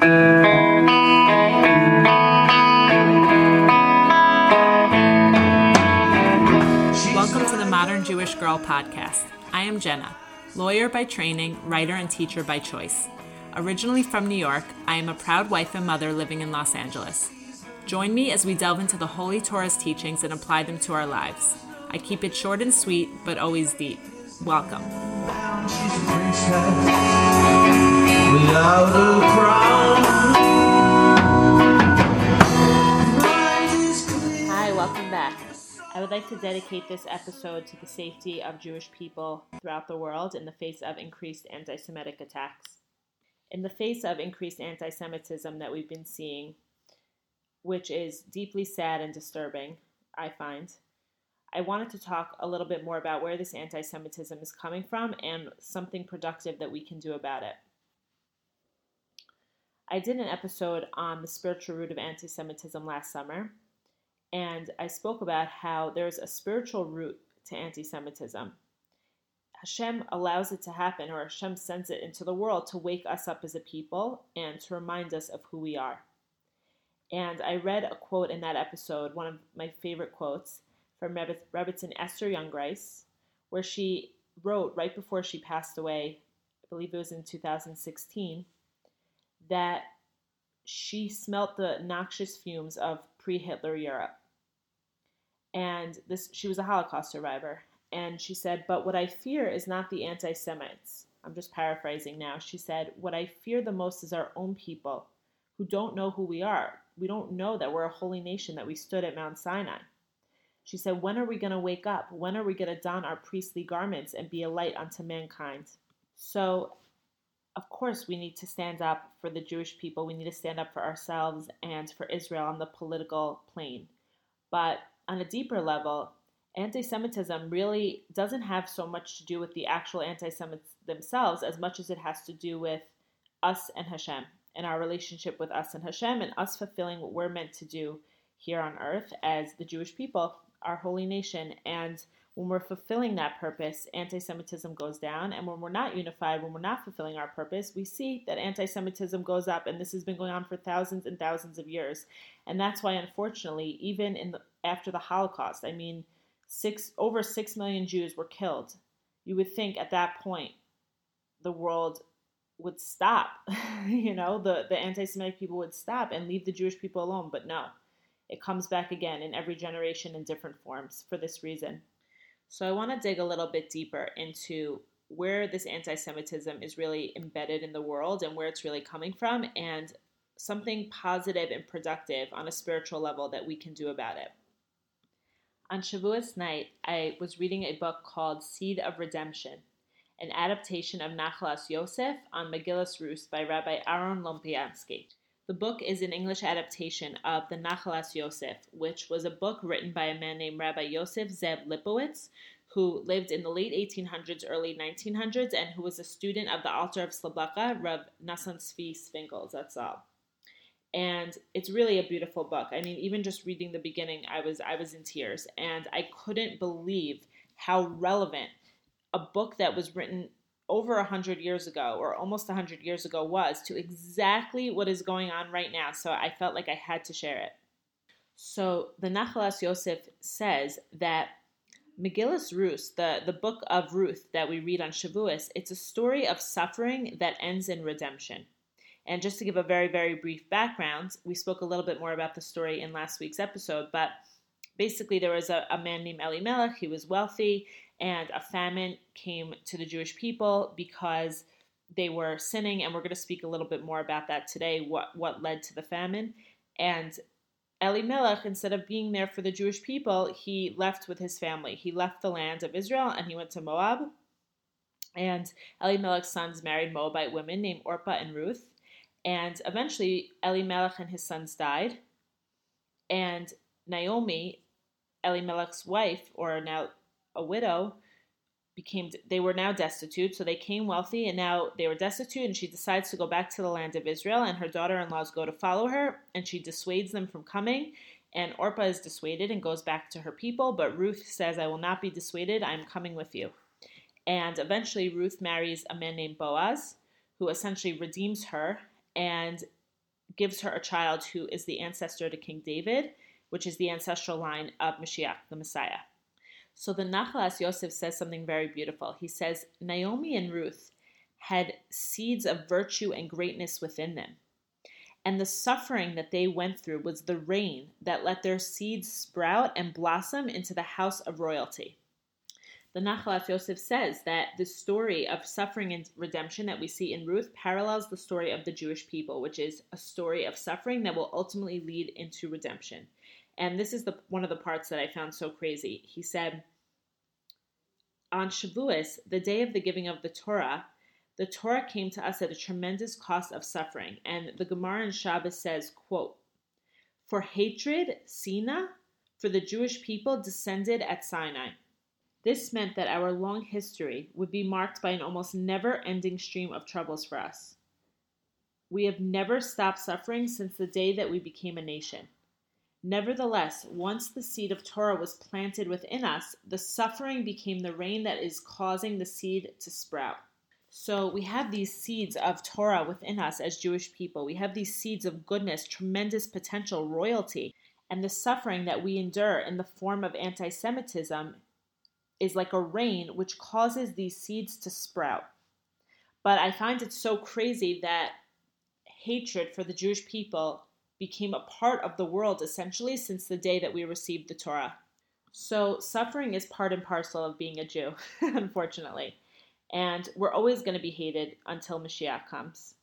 Welcome to the Modern Jewish Girl podcast. I am Jenna, lawyer by training, writer, and teacher by choice. Originally from New York, I am a proud wife and mother living in Los Angeles. Join me as we delve into the Holy Torah's teachings and apply them to our lives. I keep it short and sweet, but always deep. Welcome. Like to dedicate this episode to the safety of Jewish people throughout the world in the face of increased anti Semitic attacks. In the face of increased anti Semitism that we've been seeing, which is deeply sad and disturbing, I find, I wanted to talk a little bit more about where this anti Semitism is coming from and something productive that we can do about it. I did an episode on the spiritual root of anti Semitism last summer, and I spoke about how there's a spiritual root to anti Semitism. Hashem allows it to happen, or Hashem sends it into the world to wake us up as a people and to remind us of who we are. And I read a quote in that episode, one of my favorite quotes from Rebbetzin Esther Jungreis, where she wrote right before she passed away, I believe it was in 2016, that she smelt the noxious fumes of pre-Hitler Europe. And this she was a Holocaust survivor. And she said, But what I fear is not the anti Semites. I'm just paraphrasing now. She said, What I fear the most is our own people who don't know who we are. We don't know that we're a holy nation, that we stood at Mount Sinai. She said, When are we going to wake up? When are we going to don our priestly garments and be a light unto mankind? So, of course, we need to stand up for the Jewish people. We need to stand up for ourselves and for Israel on the political plane. But on a deeper level, anti Semitism really doesn't have so much to do with the actual anti Semites themselves as much as it has to do with us and Hashem and our relationship with us and Hashem and us fulfilling what we're meant to do here on earth as the Jewish people, our holy nation. And when we're fulfilling that purpose, anti Semitism goes down. And when we're not unified, when we're not fulfilling our purpose, we see that anti Semitism goes up. And this has been going on for thousands and thousands of years. And that's why, unfortunately, even in the, after the Holocaust, I mean, six over six million Jews were killed. You would think at that point the world would stop. you know, the, the anti Semitic people would stop and leave the Jewish people alone. But no, it comes back again in every generation in different forms for this reason. So I want to dig a little bit deeper into where this anti Semitism is really embedded in the world and where it's really coming from, and something positive and productive on a spiritual level that we can do about it. On Shavuos night, I was reading a book called Seed of Redemption, an adaptation of Nachlas Yosef on Megillas Rus by Rabbi Aaron Lopiansky. The book is an English adaptation of the Nachalas Yosef, which was a book written by a man named Rabbi Yosef Zev Lipowitz, who lived in the late 1800s, early 1900s, and who was a student of the Alter of Slabodka, Rav Nassan Tzvi Finkel. That's all and it's really a beautiful book. I mean, even just reading the beginning, I was I was in tears, and I couldn't believe how relevant a book that was written over a hundred years ago, or almost a hundred years ago, was to exactly what is going on right now. So I felt like I had to share it. So the Nachalas Yosef says that Megillas Ruth, the, the book of Ruth that we read on Shavuos, it's a story of suffering that ends in redemption. And just to give a very, very brief background, we spoke a little bit more about the story in last week's episode, but basically there was a, a man named Elimelech. He was wealthy, and a famine came to the Jewish people because they were sinning, and we're going to speak a little bit more about that today, what, what led to the famine. And Elimelech, instead of being there for the Jewish people, he left with his family. He left the land of Israel and he went to Moab. And Elimelech's sons married Moabite women named Orpah and Ruth. And eventually, Elimelech and his sons died. And Naomi, Elimelech's wife, or now a widow, became they were now destitute so they came wealthy and now they were destitute and she decides to go back to the land of israel and her daughter-in-laws go to follow her and she dissuades them from coming and orpah is dissuaded and goes back to her people but ruth says i will not be dissuaded i'm coming with you and eventually ruth marries a man named boaz who essentially redeems her and gives her a child who is the ancestor to King David, which is the ancestral line of Mashiach, the Messiah. So the Nachalas Yosef says something very beautiful. He says, Naomi and Ruth had seeds of virtue and greatness within them. And the suffering that they went through was the rain that let their seeds sprout and blossom into the house of royalty. The Nachalas Yosef says that the story of suffering and redemption that we see in Ruth parallels the story of the Jewish people, which is a story of suffering that will ultimately lead into redemption. And this is the one of the parts that I found so crazy. He said, on Shavuos, the day of the giving of the Torah, the Torah came to us at a tremendous cost of suffering. And the Gemara in Shabbos says, quote, For hatred, Sina, for the Jewish people descended at Sinai. This meant that our long history would be marked by an almost never ending stream of troubles for us. We have never stopped suffering since the day that we became a nation. Nevertheless, once the seed of Torah was planted within us, the suffering became the rain that is causing the seed to sprout. So we have these seeds of Torah within us as Jewish people. We have these seeds of goodness, tremendous potential, royalty. And the suffering that we endure in the form of anti Semitism is like a rain which causes these seeds to sprout. But I find it so crazy that hatred for the Jewish people became a part of the world essentially since the day that we received the Torah. So, suffering is part and parcel of being a Jew, unfortunately. And we're always going to be hated until Mashiach comes.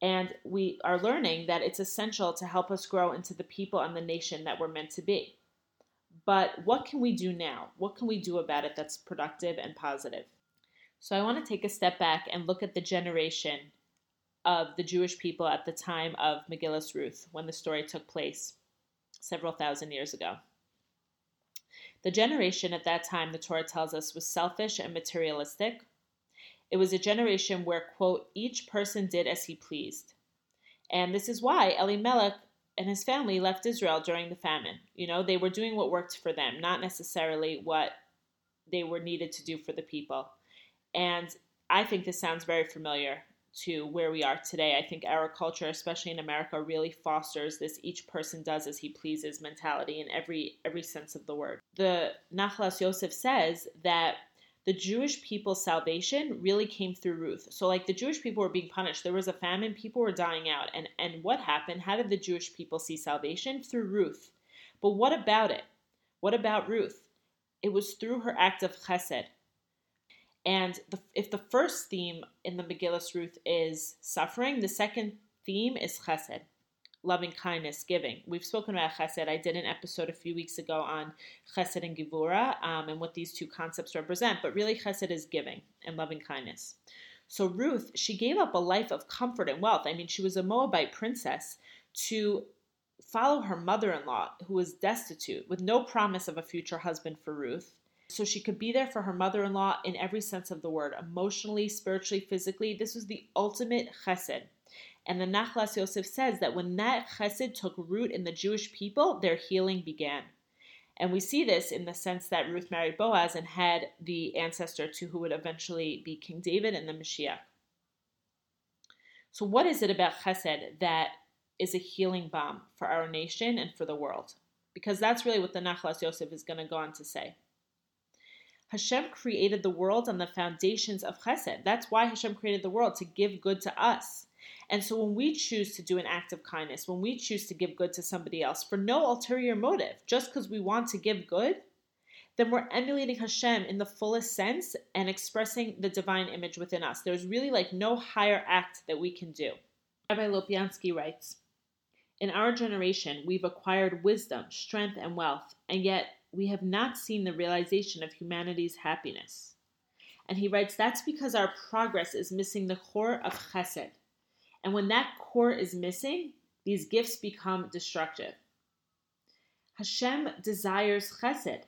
And we are learning that it's essential to help us grow into the people and the nation that we're meant to be. But what can we do now? What can we do about it that's productive and positive? So I want to take a step back and look at the generation of the Jewish people at the time of Megillus Ruth, when the story took place several thousand years ago. The generation at that time, the Torah tells us, was selfish and materialistic. It was a generation where, quote, each person did as he pleased. And this is why Elimelech and his family left Israel during the famine. You know, they were doing what worked for them, not necessarily what they were needed to do for the people. And I think this sounds very familiar to where we are today. I think our culture, especially in America, really fosters this each person does as he pleases mentality in every every sense of the word. The Nachlas Yosef says that the Jewish people's salvation really came through Ruth. So like the Jewish people were being punished. There was a famine, people were dying out. And and what happened? How did the Jewish people see salvation? Through Ruth. But what about it? What about Ruth? It was through her act of chesed. And the, if the first theme in the Megillus Ruth is suffering, the second theme is chesed, loving kindness, giving. We've spoken about chesed. I did an episode a few weeks ago on chesed and gevura um, and what these two concepts represent. But really, chesed is giving and loving kindness. So Ruth, she gave up a life of comfort and wealth. I mean, she was a Moabite princess to follow her mother in law, who was destitute, with no promise of a future husband for Ruth so she could be there for her mother in law in every sense of the word emotionally, spiritually, physically. This was the ultimate chesed. And the Nachlas Yosef says that when that chesed took root in the Jewish people, their healing began. And we see this in the sense that Ruth married Boaz and had the ancestor to who would eventually be King David and the Mashiach. So, what is it about chesed that is a healing balm for our nation and for the world? Because that's really what the Nachlas Yosef is going to go on to say. Hashem created the world on the foundations of chesed. That's why Hashem created the world, to give good to us. And so when we choose to do an act of kindness, when we choose to give good to somebody else for no ulterior motive, just because we want to give good, then we're emulating Hashem in the fullest sense and expressing the divine image within us. There's really like no higher act that we can do. Rabbi Lopiansky writes In our generation, we've acquired wisdom, strength, and wealth, and yet we have not seen the realization of humanity's happiness. And he writes, that's because our progress is missing the core of chesed. And when that core is missing, these gifts become destructive. Hashem desires chesed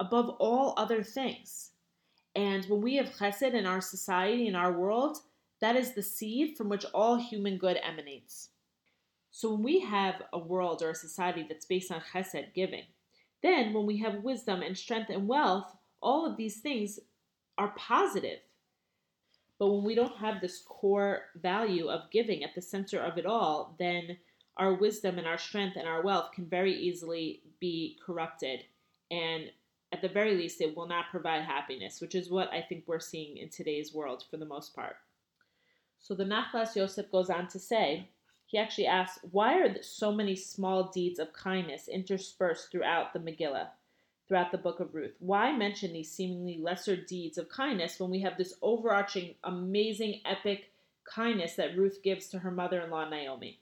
above all other things. And when we have chesed in our society, in our world, that is the seed from which all human good emanates. So when we have a world or a society that's based on chesed, giving, then, when we have wisdom and strength and wealth, all of these things are positive. But when we don't have this core value of giving at the center of it all, then our wisdom and our strength and our wealth can very easily be corrupted. And at the very least, it will not provide happiness, which is what I think we're seeing in today's world for the most part. So the Nachlas Yosef goes on to say, he actually asks, why are so many small deeds of kindness interspersed throughout the Megillah, throughout the book of Ruth? Why mention these seemingly lesser deeds of kindness when we have this overarching, amazing, epic kindness that Ruth gives to her mother in law, Naomi?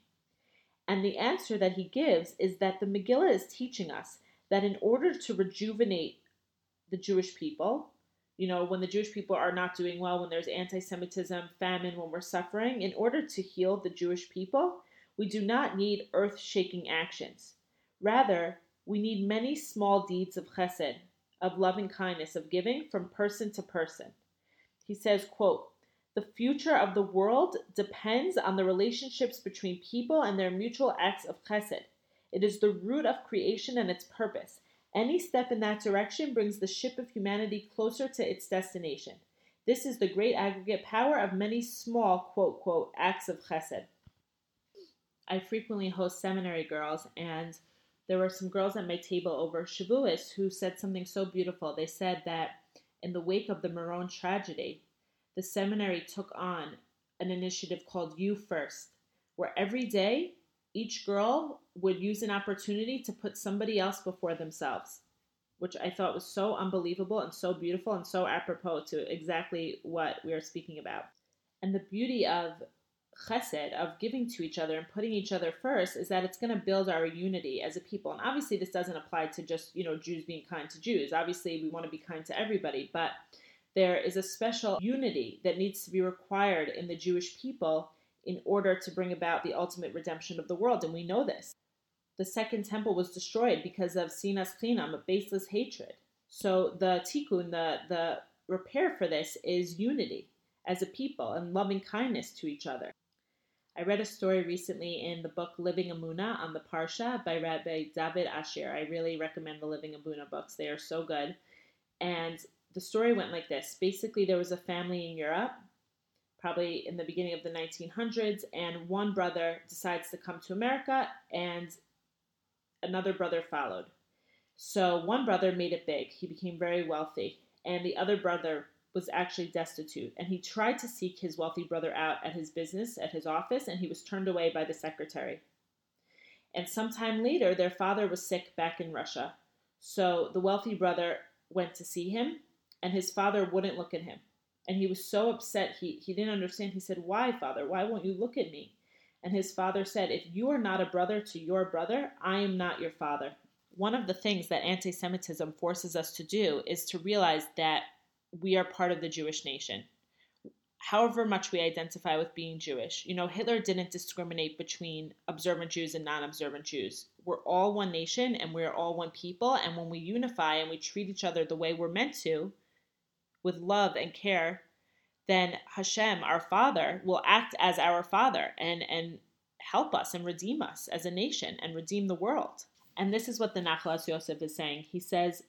And the answer that he gives is that the Megillah is teaching us that in order to rejuvenate the Jewish people. You know, when the Jewish people are not doing well, when there's anti Semitism, famine, when we're suffering, in order to heal the Jewish people, we do not need earth shaking actions. Rather, we need many small deeds of chesed, of loving kindness, of giving from person to person. He says, quote, the future of the world depends on the relationships between people and their mutual acts of chesed. It is the root of creation and its purpose. Any step in that direction brings the ship of humanity closer to its destination. This is the great aggregate power of many small, quote, quote, acts of chesed. I frequently host seminary girls, and there were some girls at my table over Shavuos who said something so beautiful. They said that in the wake of the Meron tragedy, the seminary took on an initiative called You First, where every day each girl would use an opportunity to put somebody else before themselves, which I thought was so unbelievable and so beautiful and so apropos to exactly what we are speaking about. And the beauty of chesed, of giving to each other and putting each other first, is that it's going to build our unity as a people. And obviously, this doesn't apply to just, you know, Jews being kind to Jews. Obviously, we want to be kind to everybody, but there is a special unity that needs to be required in the Jewish people in order to bring about the ultimate redemption of the world. And we know this. The second temple was destroyed because of sinas chinam, a baseless hatred. So the tikkun, the, the repair for this is unity as a people and loving kindness to each other. I read a story recently in the book Living Emunah on the Parsha by Rabbi David Ashear. I really recommend the Living Emunah books, they are so good. And the story went like this basically, there was a family in Europe probably in the beginning of the 1900s, and one brother decides to come to America, and another brother followed. So one brother made it big. He became very wealthy, and the other brother was actually destitute. And he tried to seek his wealthy brother out at his business, at his office, and he was turned away by the secretary. And sometime later, their father was sick back in Russia. So the wealthy brother went to see him, and his father wouldn't look at him. And he was so upset, he, he didn't understand. He said, Why, father? Why won't you look at me? And his father said, If you are not a brother to your brother, I am not your father. One of the things that anti Semitism forces us to do is to realize that we are part of the Jewish nation. However much we identify with being Jewish, you know, Hitler didn't discriminate between observant Jews and non observant Jews. We're all one nation and we're all one people. And when we unify and we treat each other the way we're meant to, with love and care, then Hashem, our Father, will act as our Father and, and help us and redeem us as a nation and redeem the world. And this is what the Nachlas Yosef is saying. He says,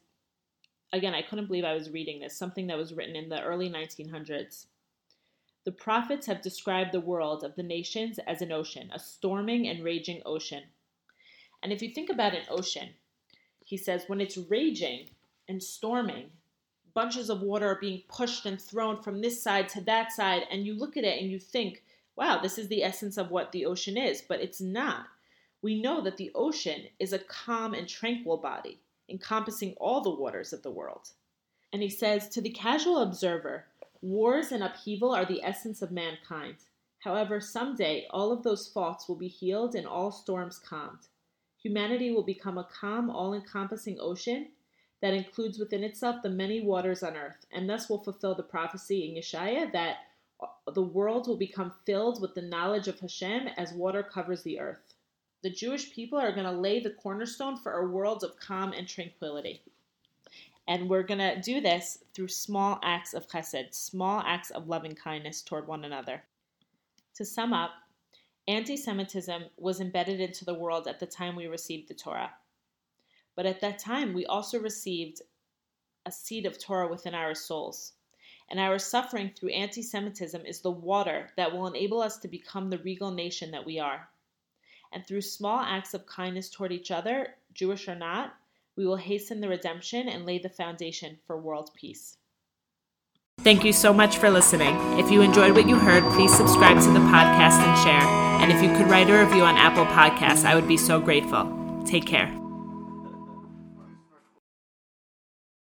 again, I couldn't believe I was reading this, something that was written in the early 1900s. The prophets have described the world of the nations as an ocean, a storming and raging ocean. And if you think about an ocean, he says, when it's raging and storming, bunches of water are being pushed and thrown from this side to that side, and you look at it and you think, wow, this is the essence of what the ocean is, but it's not. We know that the ocean is a calm and tranquil body, encompassing all the waters of the world. And he says, to the casual observer, wars and upheaval are the essence of mankind. However, someday all of those faults will be healed and all storms calmed. Humanity will become a calm, all encompassing ocean that includes within itself the many waters on earth, and thus will fulfill the prophecy in Yeshaya that the world will become filled with the knowledge of Hashem as water covers the earth. The Jewish people are going to lay the cornerstone for a world of calm and tranquility. And we're going to do this through small acts of chesed, small acts of loving kindness toward one another. To sum up, anti Semitism was embedded into the world at the time we received the Torah. But at that time, we also received a seed of Torah within our souls. and our suffering through anti Semitism is the water that will enable us to become the regal nation that we are. And through small acts of kindness toward each other, Jewish or not, we will hasten the redemption and lay the foundation for world peace. Thank you so much for listening. If you enjoyed what you heard, please subscribe to the podcast and share. And if you could write a review on Apple Podcasts, I would be so grateful. Take care.